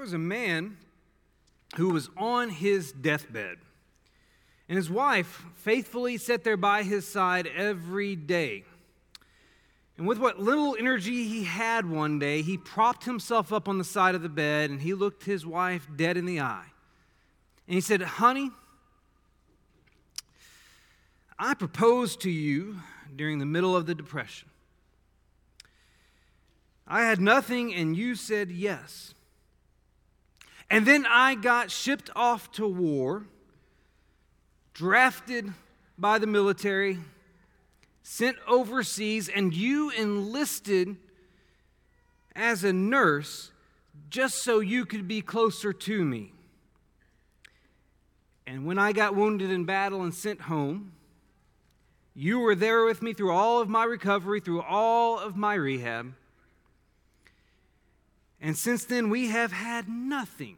There was a man who was on his deathbed, and his wife faithfully sat there by his side every day. And with what little energy he had one day, he propped himself up on the side of the bed and he looked his wife dead in the eye. And he said, Honey, I proposed to you during the middle of the Depression. I had nothing, and you said yes. And then I got shipped off to war, drafted by the military, sent overseas, and you enlisted as a nurse just so you could be closer to me. And when I got wounded in battle and sent home, you were there with me through all of my recovery, through all of my rehab. And since then, we have had nothing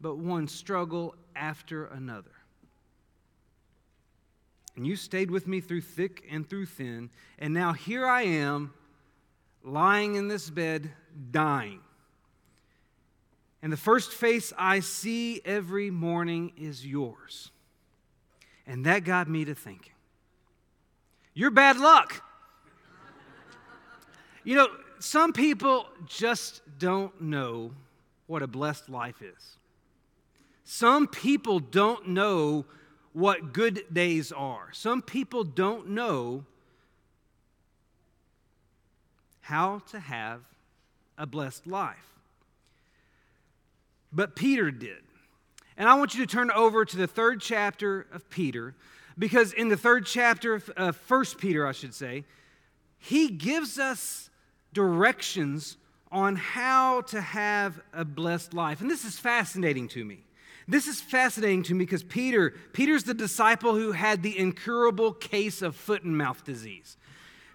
but one struggle after another. And you stayed with me through thick and through thin. And now here I am, lying in this bed, dying. And the first face I see every morning is yours. And that got me to thinking you're bad luck. You know, some people just don't know what a blessed life is. Some people don't know what good days are. Some people don't know how to have a blessed life. But Peter did. And I want you to turn over to the third chapter of Peter, because in the third chapter of First Peter, I should say, he gives us directions on how to have a blessed life. And this is fascinating to me. This is fascinating to me because Peter, Peter's the disciple who had the incurable case of foot and mouth disease.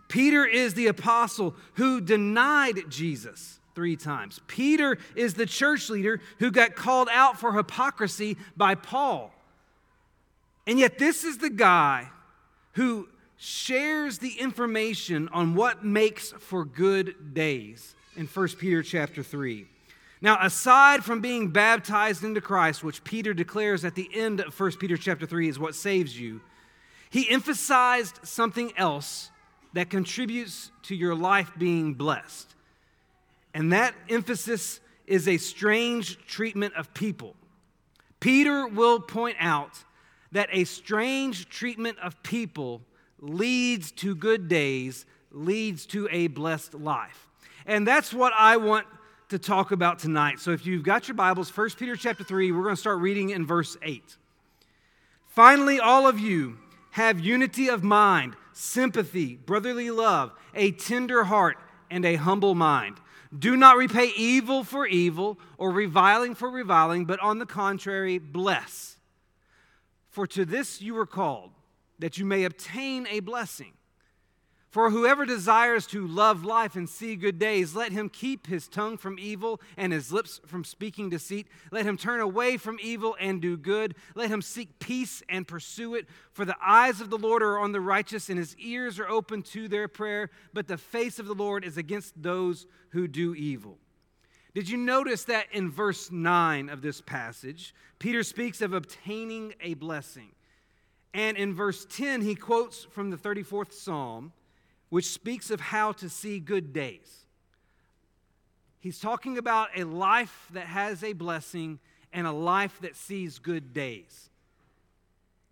Peter is the apostle who denied Jesus three times. Peter is the church leader who got called out for hypocrisy by Paul. And yet, this is the guy who shares the information on what makes for good days in 1 Peter chapter 3. Now, aside from being baptized into Christ, which Peter declares at the end of 1 Peter chapter 3 is what saves you, he emphasized something else that contributes to your life being blessed. And that emphasis is a strange treatment of people. Peter will point out that a strange treatment of people leads to good days, leads to a blessed life. And that's what I want to talk about tonight. So if you've got your Bibles, 1 Peter chapter 3, we're going to start reading in verse 8. Finally, all of you have unity of mind, sympathy, brotherly love, a tender heart, and a humble mind. Do not repay evil for evil or reviling for reviling, but on the contrary, bless. For to this you were called, that you may obtain a blessing. For whoever desires to love life and see good days, let him keep his tongue from evil and his lips from speaking deceit. Let him turn away from evil and do good. Let him seek peace and pursue it. For the eyes of the Lord are on the righteous, and his ears are open to their prayer. But the face of the Lord is against those who do evil. Did you notice that in verse 9 of this passage, Peter speaks of obtaining a blessing? And in verse 10, he quotes from the 34th Psalm which speaks of how to see good days. He's talking about a life that has a blessing and a life that sees good days.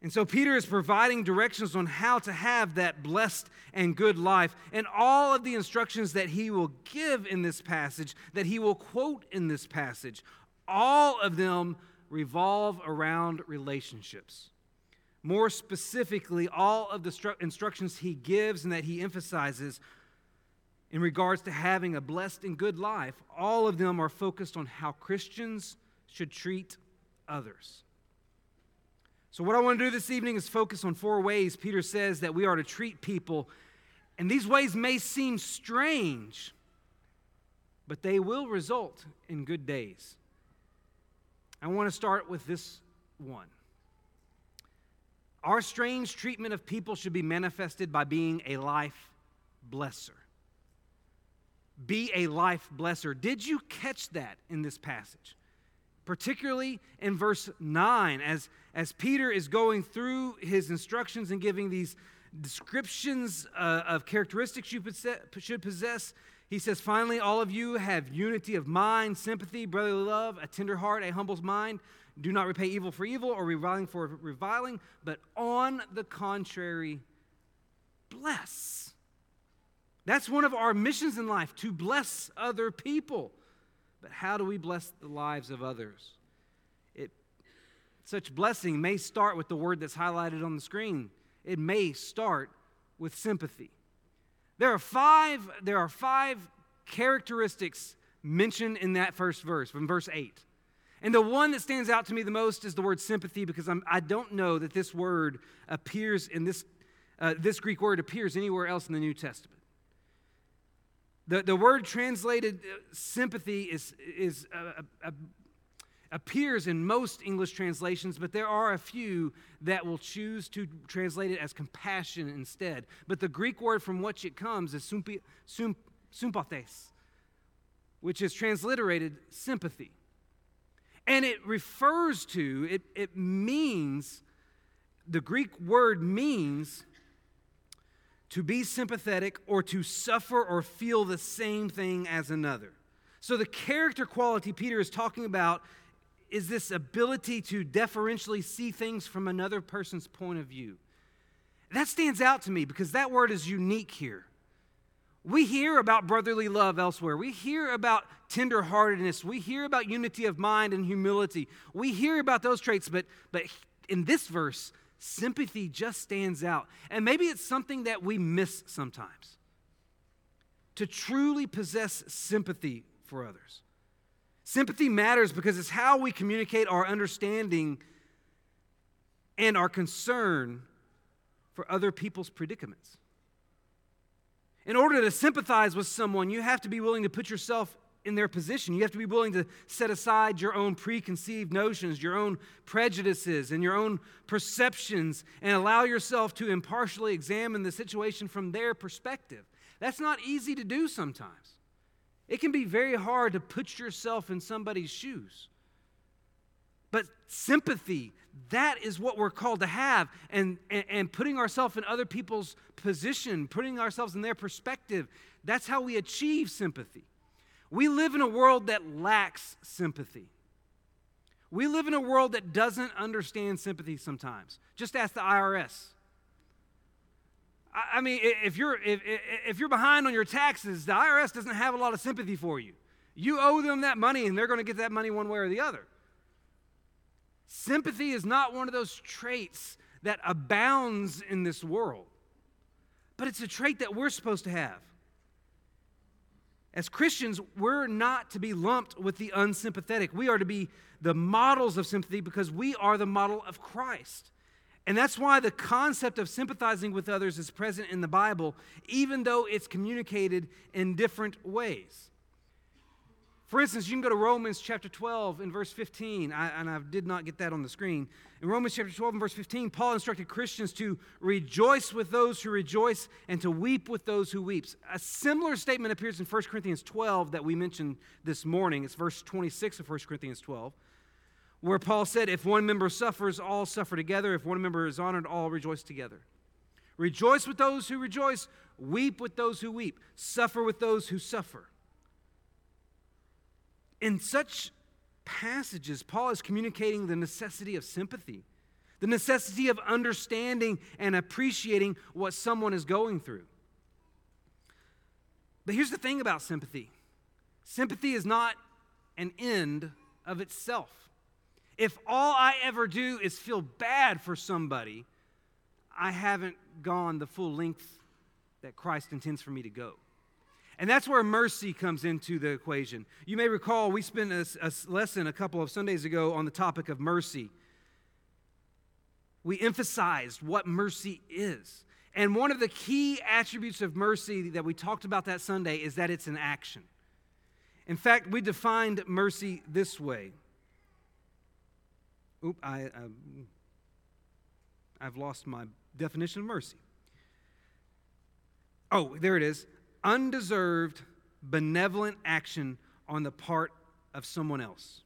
And so Peter is providing directions on how to have that blessed and good life. And all of the instructions that he will give in this passage, that he will quote in this passage, all of them revolve around relationships. More specifically, all of the instructions he gives and that he emphasizes in regards to having a blessed and good life, all of them are focused on how Christians should treat others. So, what I want to do this evening is focus on four ways Peter says that we are to treat people. And these ways may seem strange, but they will result in good days. I want to start with this one our strange treatment of people should be manifested by being a life blesser. Be a life blesser. Did you catch that in this passage? particularly in verse 9, as, as Peter is going through his instructions and giving these descriptions uh, of characteristics you should possess. He says, finally, all of you have unity of mind, sympathy, brotherly love, a tender heart, a humble mind. Do not repay evil for evil or reviling for reviling, but on the contrary, bless. That's one of our missions in life to bless other people. But how do we bless the lives of others? It, such blessing may start with the word that's highlighted on the screen. It may start with sympathy. There are five, there are five characteristics mentioned in that first verse, from verse 8. And the one that stands out to me the most is the word sympathy because I'm, I do not know that this word appears in this, uh, this Greek word appears anywhere else in the New Testament. The, the word translated uh, sympathy is, is a, a, appears in most English translations, but there are a few that will choose to translate it as compassion instead. But the Greek word from which it comes is sympathes, which is transliterated sympathy. And it refers to, it, it means, the Greek word means to be sympathetic or to suffer or feel the same thing as another. So, the character quality Peter is talking about is this ability to deferentially see things from another person's point of view. That stands out to me because that word is unique here. We hear about brotherly love elsewhere. We hear about tenderheartedness. We hear about unity of mind and humility. We hear about those traits, but, but in this verse, sympathy just stands out. And maybe it's something that we miss sometimes. To truly possess sympathy for others. Sympathy matters because it's how we communicate our understanding and our concern for other people's predicaments. In order to sympathize with someone, you have to be willing to put yourself in their position. You have to be willing to set aside your own preconceived notions, your own prejudices, and your own perceptions, and allow yourself to impartially examine the situation from their perspective. That's not easy to do sometimes. It can be very hard to put yourself in somebody's shoes. But sympathy, that is what we're called to have. And, and, and putting ourselves in other people's position, putting ourselves in their perspective, that's how we achieve sympathy. We live in a world that lacks sympathy. We live in a world that doesn't understand sympathy sometimes. Just ask the IRS. I mean, if you're, if, if you're behind on your taxes, the IRS doesn't have a lot of sympathy for you. You owe them that money, and they're going to get that money one way or the other. Sympathy is not one of those traits that abounds in this world, but it's a trait that we're supposed to have. As Christians, we're not to be lumped with the unsympathetic. We are to be the models of sympathy because we are the model of Christ. And that's why the concept of sympathizing with others is present in the Bible, even though it's communicated in different ways. For instance, you can go to Romans chapter 12 and verse 15, I, and I did not get that on the screen. In Romans chapter 12 and verse 15, Paul instructed Christians to rejoice with those who rejoice and to weep with those who weep. A similar statement appears in 1 Corinthians 12 that we mentioned this morning. It's verse 26 of 1 Corinthians 12, where Paul said, If one member suffers, all suffer together. If one member is honored, all rejoice together. Rejoice with those who rejoice, weep with those who weep, suffer with those who suffer. In such passages, Paul is communicating the necessity of sympathy, the necessity of understanding and appreciating what someone is going through. But here's the thing about sympathy sympathy is not an end of itself. If all I ever do is feel bad for somebody, I haven't gone the full length that Christ intends for me to go. And that's where mercy comes into the equation. You may recall we spent a, a, lesson a couple of Sundays ago on the topic of mercy. We emphasized what mercy is. And one of the key attributes of mercy that we talked about that Sunday is that it's an action. In fact, we defined mercy this way. Oop, I, I, I've lost my definition of mercy. Oh, there it is undeserved benevolent action on the part of someone else.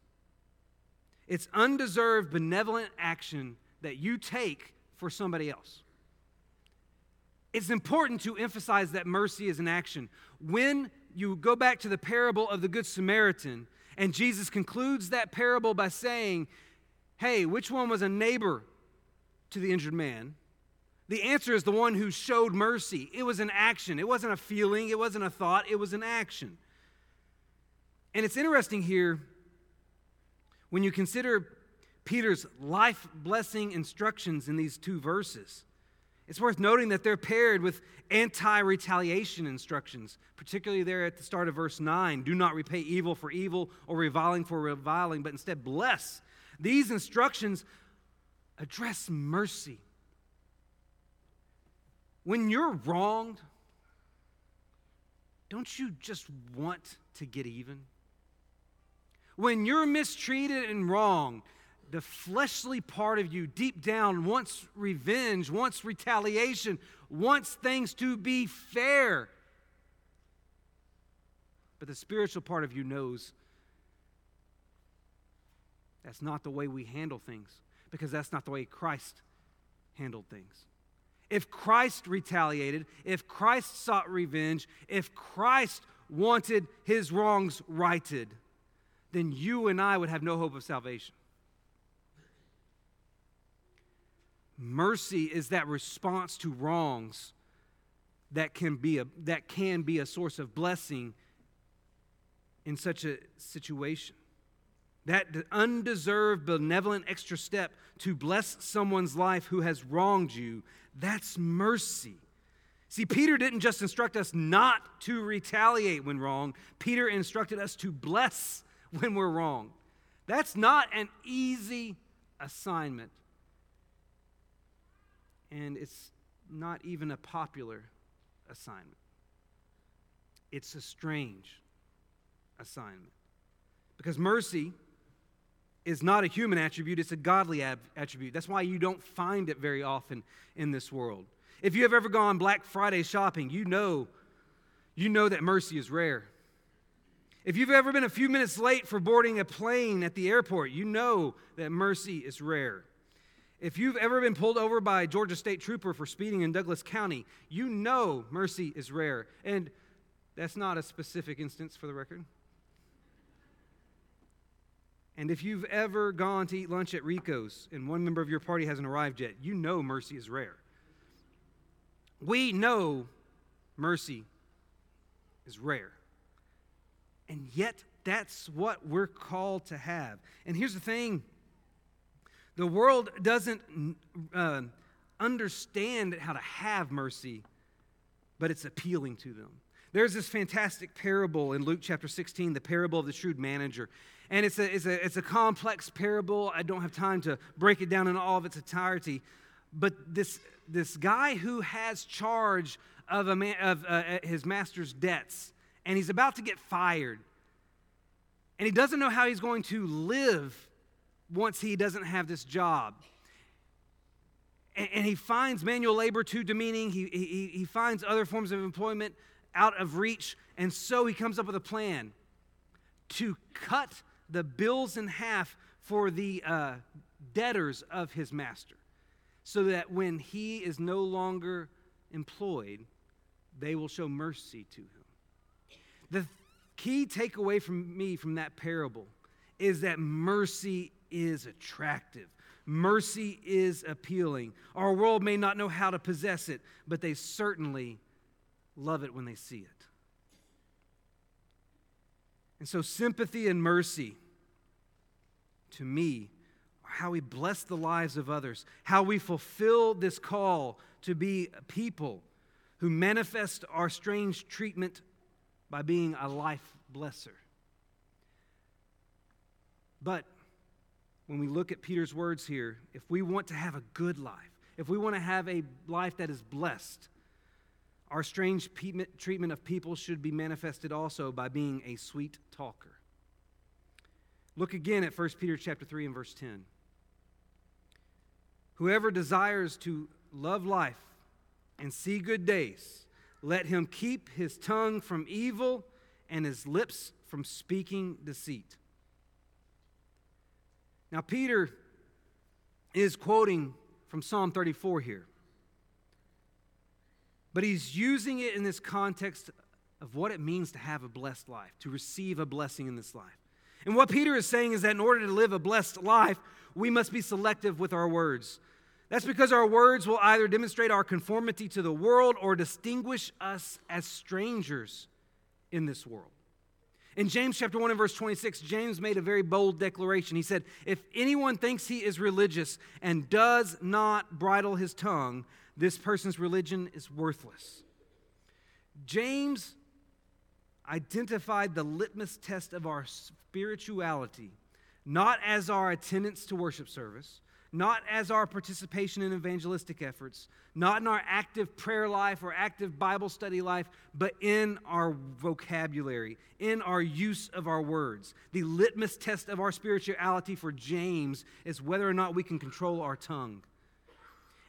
It's undeserved benevolent action that you take for somebody else. It's important to emphasize that mercy is an action. When you go back to the parable of the Good Samaritan, and Jesus concludes that parable by saying, Hey, which one was a neighbor to the injured man? The answer is the one who showed mercy. It was an action. It wasn't a feeling, it wasn't a thought, it was an action. And it's interesting here when you consider Peter's life blessing instructions in these two verses. It's worth noting that they're paired with anti retaliation instructions, particularly there at the start of verse 9. Do not repay evil for evil or reviling for reviling, but instead bless. These instructions address mercy. When you're wronged, don't you just want to get even? When you're mistreated and wronged, the fleshly part of you deep down wants revenge, wants retaliation, wants things to be fair. But the spiritual part of you knows that's not the way we handle things because that's not the way Christ handled things. If Christ retaliated, if Christ sought revenge, if Christ wanted his wrongs righted, then you and I would have no hope of salvation. Mercy is that response to wrongs that can be a, that can be a source of blessing in such a situation. That undeserved, benevolent extra step to bless someone's life who has wronged you, that's mercy. See, Peter didn't just instruct us not to retaliate when wrong, Peter instructed us to bless when we're wrong. That's not an easy assignment and it's not even a popular assignment. It's a strange assignment. Because mercy is not a human attribute, it's a godly ab- attribute. That's why you don't find it very often in this world. If you have ever gone Black Friday shopping, you know you know that mercy is rare. If you've ever been a few minutes late for boarding a plane at the airport, you know that mercy is rare. If you've ever been pulled over by a Georgia State Trooper for speeding in Douglas County, you know mercy is rare. And that's not a specific instance for the record. And if you've ever gone to eat lunch at Rico's and one member of your party hasn't arrived yet, you know mercy is rare. We know mercy is rare. And yet, that's what we're called to have. And here's the thing the world doesn't uh, understand how to have mercy, but it's appealing to them. There's this fantastic parable in Luke chapter 16, the parable of the shrewd manager. And it's a, it's, a, it's a complex parable. I don't have time to break it down in all of its entirety. But this, this guy who has charge of, a man, of uh, his master's debts, and he's about to get fired, and he doesn't know how he's going to live once he doesn't have this job. And, and he finds manual labor too demeaning, he, he, he finds other forms of employment out of reach, and so he comes up with a plan to cut the bills in half for the uh, debtors of his master so that when he is no longer employed, they will show mercy to him. The key takeaway from me from that parable is that mercy is attractive. Mercy is appealing. Our world may not know how to possess it, but they certainly love it when they see it. And so, sympathy and mercy, to me, are how we bless the lives of others, how we fulfill this call to be people who manifest our strange treatment by being a life blesser. But when we look at Peter's words here, if we want to have a good life, if we want to have a life that is blessed, our strange treatment of people should be manifested also by being a sweet talker. Look again at 1 Peter chapter 3 and verse 10. Whoever desires to love life and see good days, let him keep his tongue from evil and his lips from speaking deceit. Now, Peter is quoting from Psalm 34 here, but he's using it in this context of what it means to have a blessed life, to receive a blessing in this life. And what Peter is saying is that in order to live a blessed life, we must be selective with our words. That's because our words will either demonstrate our conformity to the world or distinguish us as strangers in this world. In James chapter 1 and verse 26, James made a very bold declaration. He said, If anyone thinks he is religious and does not bridle his tongue, this person's religion is worthless. James identified the litmus test of our spirituality, not as our attendance to worship service, not as our participation in evangelistic efforts, not in our active prayer life or active Bible study life, but in our vocabulary, in our use of our words. The litmus test of our spirituality for James is whether or not we can control our tongue.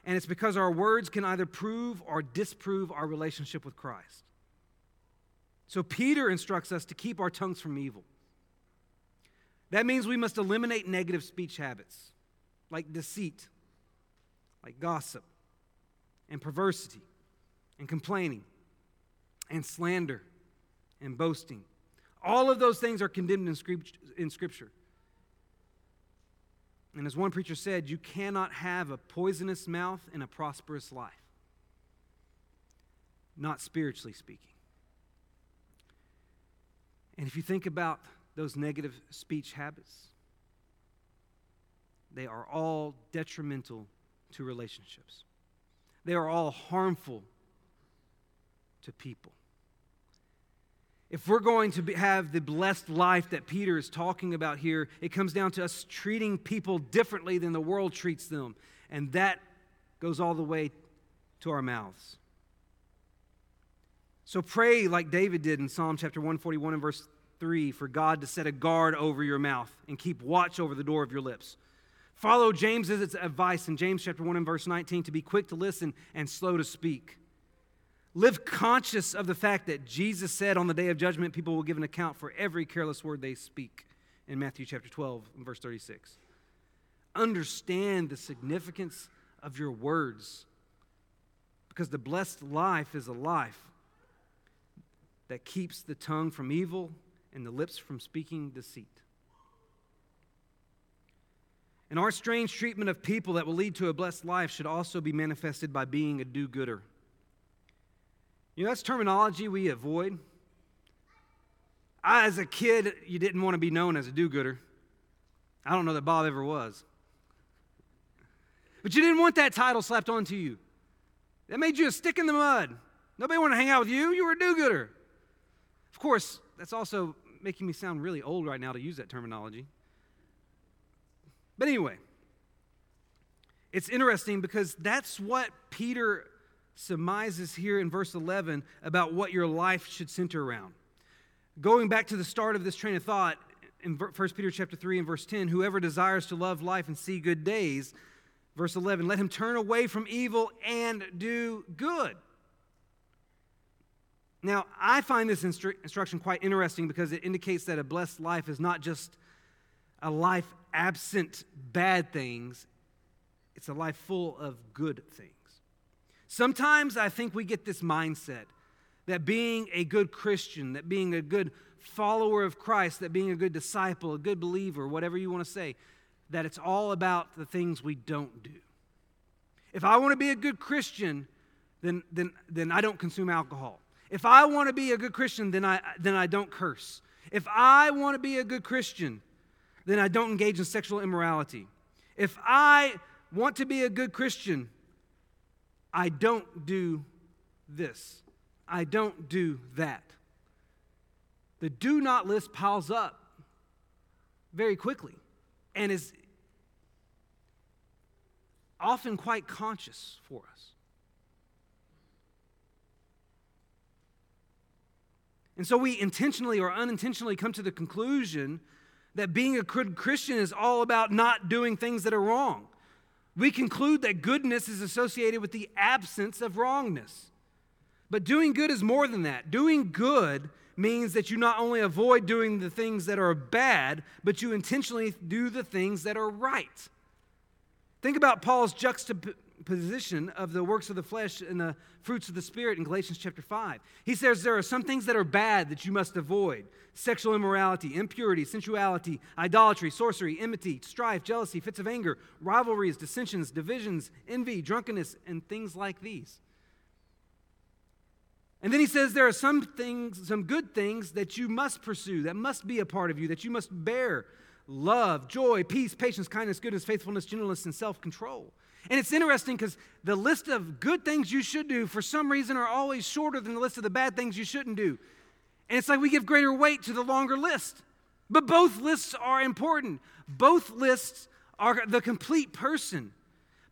And it's because our words can either prove or disprove our relationship with Christ. So Peter instructs us to keep our tongues from evil. That means we must eliminate negative speech habits like deceit, like gossip, and perversity, and complaining, and slander, and boasting. All of those things are condemned in Scripture. And as one preacher said, you cannot have a poisonous mouth and a prosperous life, not spiritually speaking. And if you think about those negative speech habits, they are all detrimental to relationships. They are all harmful to people. If we're going to be, have the blessed life that Peter is talking about here, it comes down to us treating people differently than the world treats them. And that goes all the way to our mouths. So pray like David did in Psalm chapter 141 and verse 3 for God to set a guard over your mouth and keep watch over the door of your lips. Follow James's advice in James chapter 1 and verse 19 to be quick to listen and slow to speak. Live conscious of the fact that Jesus said on the day of judgment, people will give an account for every careless word they speak in Matthew chapter 12 and verse 36. Understand the significance of your words because the blessed life is a life that keeps the tongue from evil and the lips from speaking deceit. And our strange treatment of people that will lead to a blessed life should also be manifested by being a do gooder. You know, that's terminology we avoid. I, as a kid, you didn't want to be known as a do gooder. I don't know that Bob ever was. But you didn't want that title slapped onto you. That made you a stick in the mud. Nobody wanted to hang out with you. You were a do gooder. Of course, that's also making me sound really old right now to use that terminology. But anyway, it's interesting because that's what Peter surmises here in verse 11 about what your life should center around. Going back to the start of this train of thought in 1 Peter chapter 3 and verse 10, whoever desires to love life and see good days, verse 11, let him turn away from evil and do good. Now, I find this instru- instruction quite interesting because it indicates that a blessed life is not just a life absent bad things, it's a life full of good things. Sometimes I think we get this mindset that being a good Christian, that being a good follower of Christ, that being a good disciple, a good believer, whatever you want to say, that it's all about the things we don't do. If I want to be a good Christian, then, then, then I don't consume alcohol. If I want to be a good Christian, then I, then I don't curse. If I want to be a good Christian, then I don't engage in sexual immorality. If I want to be a good Christian, I don't do this. I don't do that. The do not list piles up very quickly and is often quite conscious for us. And so we intentionally or unintentionally come to the conclusion that being a good Christian is all about not doing things that are wrong. We conclude that goodness is associated with the absence of wrongness. But doing good is more than that. Doing good means that you not only avoid doing the things that are bad, but you intentionally do the things that are right. Think about Paul's juxtaposition of the works of the flesh and the fruits of the Spirit in Galatians chapter 5. He says there are some things that are bad that you must avoid sexual immorality, impurity, sensuality, idolatry, sorcery, enmity, strife, jealousy, fits of anger, rivalries, dissensions, divisions, envy, drunkenness, and things like these. And then he says there are some things, some good things that you must pursue, that must be a part of you, that you must bear love, joy, peace, patience, kindness, goodness, faithfulness, gentleness, and self control. And it's interesting because the list of good things you should do, for some reason, are always shorter than the list of the bad things you shouldn't do. And it's like we give greater weight to the longer list. But both lists are important, both lists are the complete person.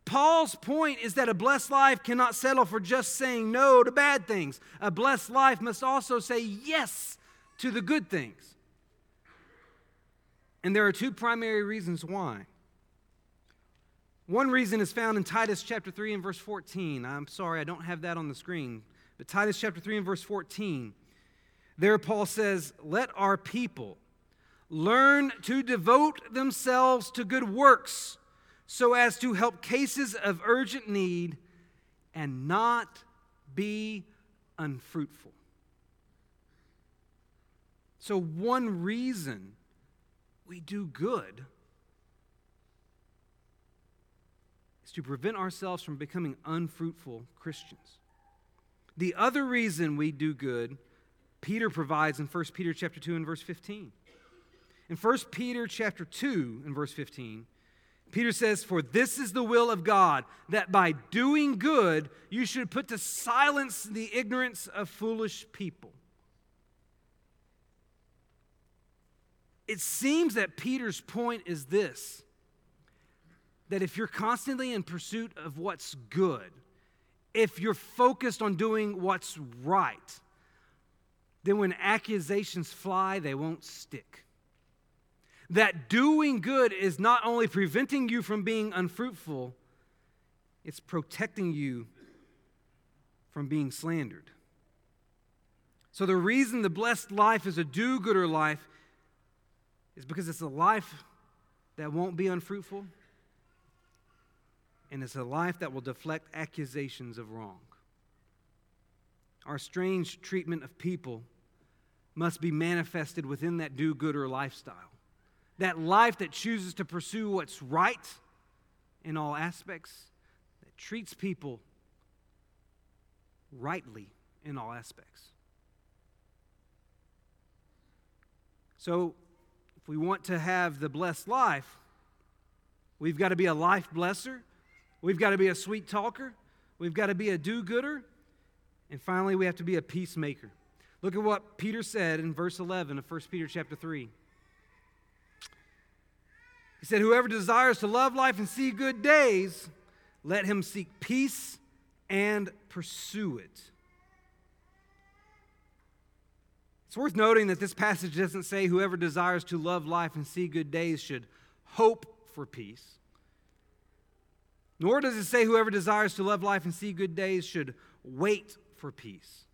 Paul's point is that a blessed life cannot settle for just saying no to bad things. A blessed life must also say yes to the good things. And there are two primary reasons why. One reason is found in Titus chapter 3 and verse 14. I'm sorry, I don't have that on the screen. But Titus chapter 3 and verse 14. There, Paul says, Let our people learn to devote themselves to good works so as to help cases of urgent need and not be unfruitful. So, one reason we do good is to prevent ourselves from becoming unfruitful Christians. The other reason we do good, Peter provides in 1 Peter chapter 2 and verse 15. In 1 Peter chapter 2 and verse 15, Peter says, For this is the will of God, that by doing good you should put to silence the ignorance of foolish people. It seems that Peter's point is this that if you're constantly in pursuit of what's good, if you're focused on doing what's right, then when accusations fly, they won't stick. That doing good is not only preventing you from being unfruitful, it's protecting you from being slandered. So, the reason the blessed life is a do gooder life is because it's a life that won't be unfruitful, and it's a life that will deflect accusations of wrong. Our strange treatment of people must be manifested within that do gooder lifestyle. That life that chooses to pursue what's right in all aspects, that treats people rightly in all aspects. So, if we want to have the blessed life, we've got to be a life blesser, we've got to be a sweet talker, we've got to be a do gooder, and finally, we have to be a peacemaker. Look at what Peter said in verse 11 of 1 Peter chapter 3. He said, Whoever desires to love life and see good days, let him seek peace and pursue it. It's worth noting that this passage doesn't say whoever desires to love life and see good days should hope for peace. Nor does it say whoever desires to love life and see good days should wait for peace.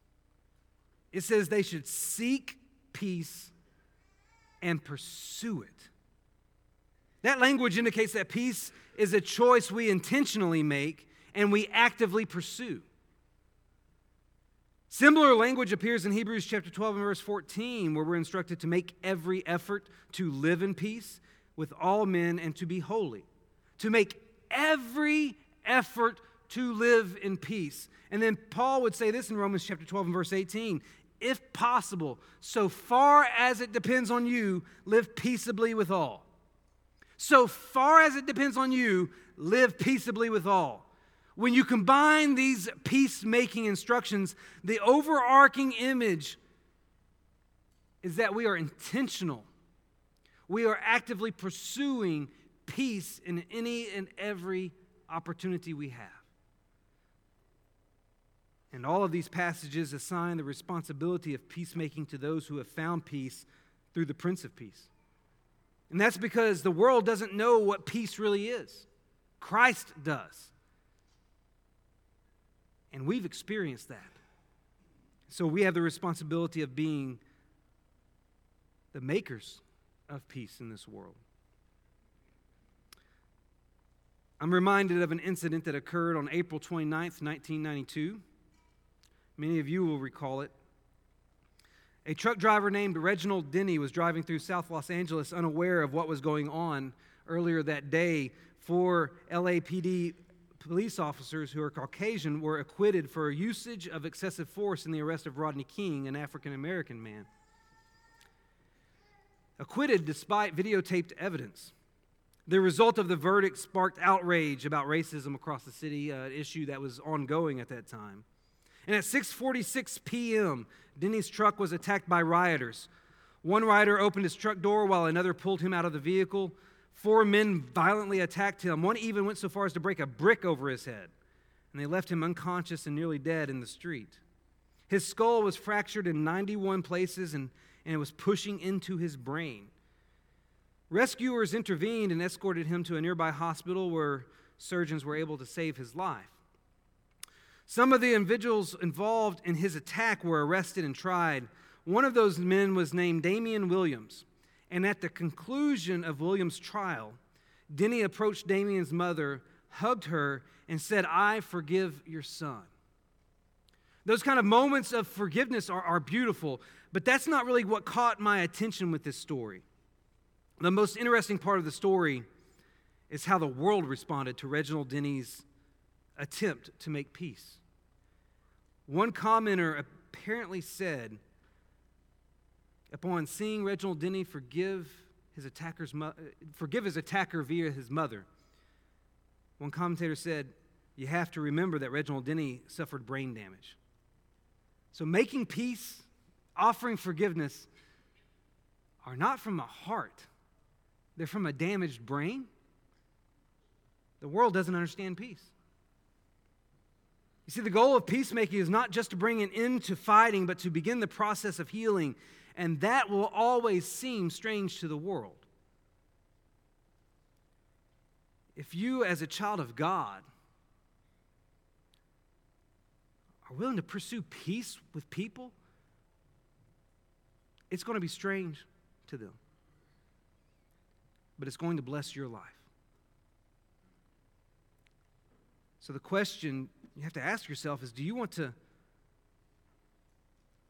It says they should seek peace and pursue it. That language indicates that peace is a choice we intentionally make and we actively pursue. Similar language appears in Hebrews chapter 12 and verse 14, where we're instructed to make every effort to live in peace with all men and to be holy. To make every effort to live in peace. And then Paul would say this in Romans chapter 12 and verse 18 if possible, so far as it depends on you, live peaceably with all. So far as it depends on you, live peaceably with all. When you combine these peacemaking instructions, the overarching image is that we are intentional. We are actively pursuing peace in any and every opportunity we have. And all of these passages assign the responsibility of peacemaking to those who have found peace through the Prince of Peace. And that's because the world doesn't know what peace really is, Christ does. And we've experienced that. So we have the responsibility of being the makers of peace in this world. I'm reminded of an incident that occurred on April 29th, 1992. Many of you will recall it. A truck driver named Reginald Denny was driving through South Los Angeles unaware of what was going on earlier that day. Four LAPD police officers who are Caucasian were acquitted for usage of excessive force in the arrest of Rodney King, an African American man. Acquitted despite videotaped evidence. The result of the verdict sparked outrage about racism across the city, an issue that was ongoing at that time. And at 6:46 p.m., Denny's truck was attacked by rioters. One rider opened his truck door while another pulled him out of the vehicle. Four men violently attacked him. One even went so far as to break a brick over his head, and they left him unconscious and nearly dead in the street. His skull was fractured in 91 places and, and it was pushing into his brain. Rescuers intervened and escorted him to a nearby hospital where surgeons were able to save his life. Some of the individuals involved in his attack were arrested and tried. One of those men was named Damian Williams. And at the conclusion of Williams' trial, Denny approached Damian's mother, hugged her, and said, I forgive your son. Those kind of moments of forgiveness are, are beautiful, but that's not really what caught my attention with this story. The most interesting part of the story is how the world responded to Reginald Denny's attempt to make peace. One commenter apparently said, upon seeing Reginald Denny forgive his, attacker's mo- forgive his attacker via his mother, one commentator said, You have to remember that Reginald Denny suffered brain damage. So making peace, offering forgiveness, are not from a heart, they're from a damaged brain. The world doesn't understand peace. You see, the goal of peacemaking is not just to bring an end to fighting, but to begin the process of healing. And that will always seem strange to the world. If you, as a child of God, are willing to pursue peace with people, it's going to be strange to them. But it's going to bless your life. So the question you have to ask yourself is do you want to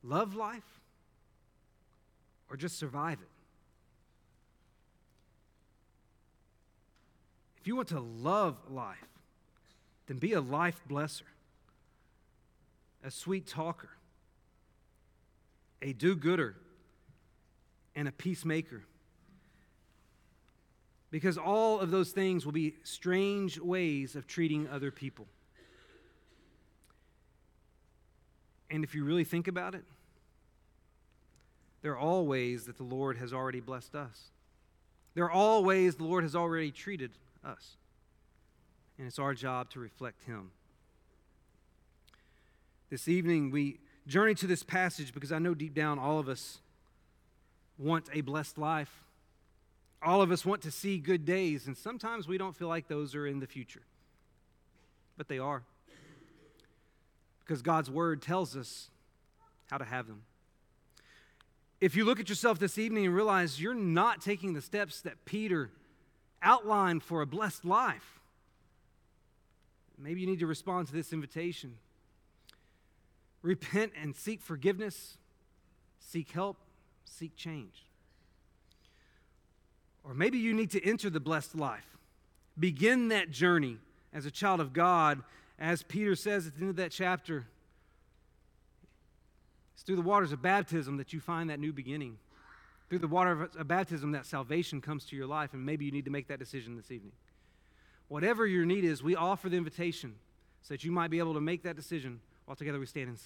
love life or just survive it? If you want to love life, then be a life blesser, a sweet talker, a do gooder, and a peacemaker. Because all of those things will be strange ways of treating other people. And if you really think about it, there are all ways that the Lord has already blessed us. There are all ways the Lord has already treated us. And it's our job to reflect Him. This evening, we journey to this passage because I know deep down all of us want a blessed life. All of us want to see good days, and sometimes we don't feel like those are in the future. But they are because God's word tells us how to have them. If you look at yourself this evening and realize you're not taking the steps that Peter outlined for a blessed life, maybe you need to respond to this invitation. Repent and seek forgiveness, seek help, seek change. Or maybe you need to enter the blessed life. Begin that journey as a child of God as Peter says at the end of that chapter, it's through the waters of baptism that you find that new beginning. Through the water of baptism, that salvation comes to your life, and maybe you need to make that decision this evening. Whatever your need is, we offer the invitation so that you might be able to make that decision while together we stand and see.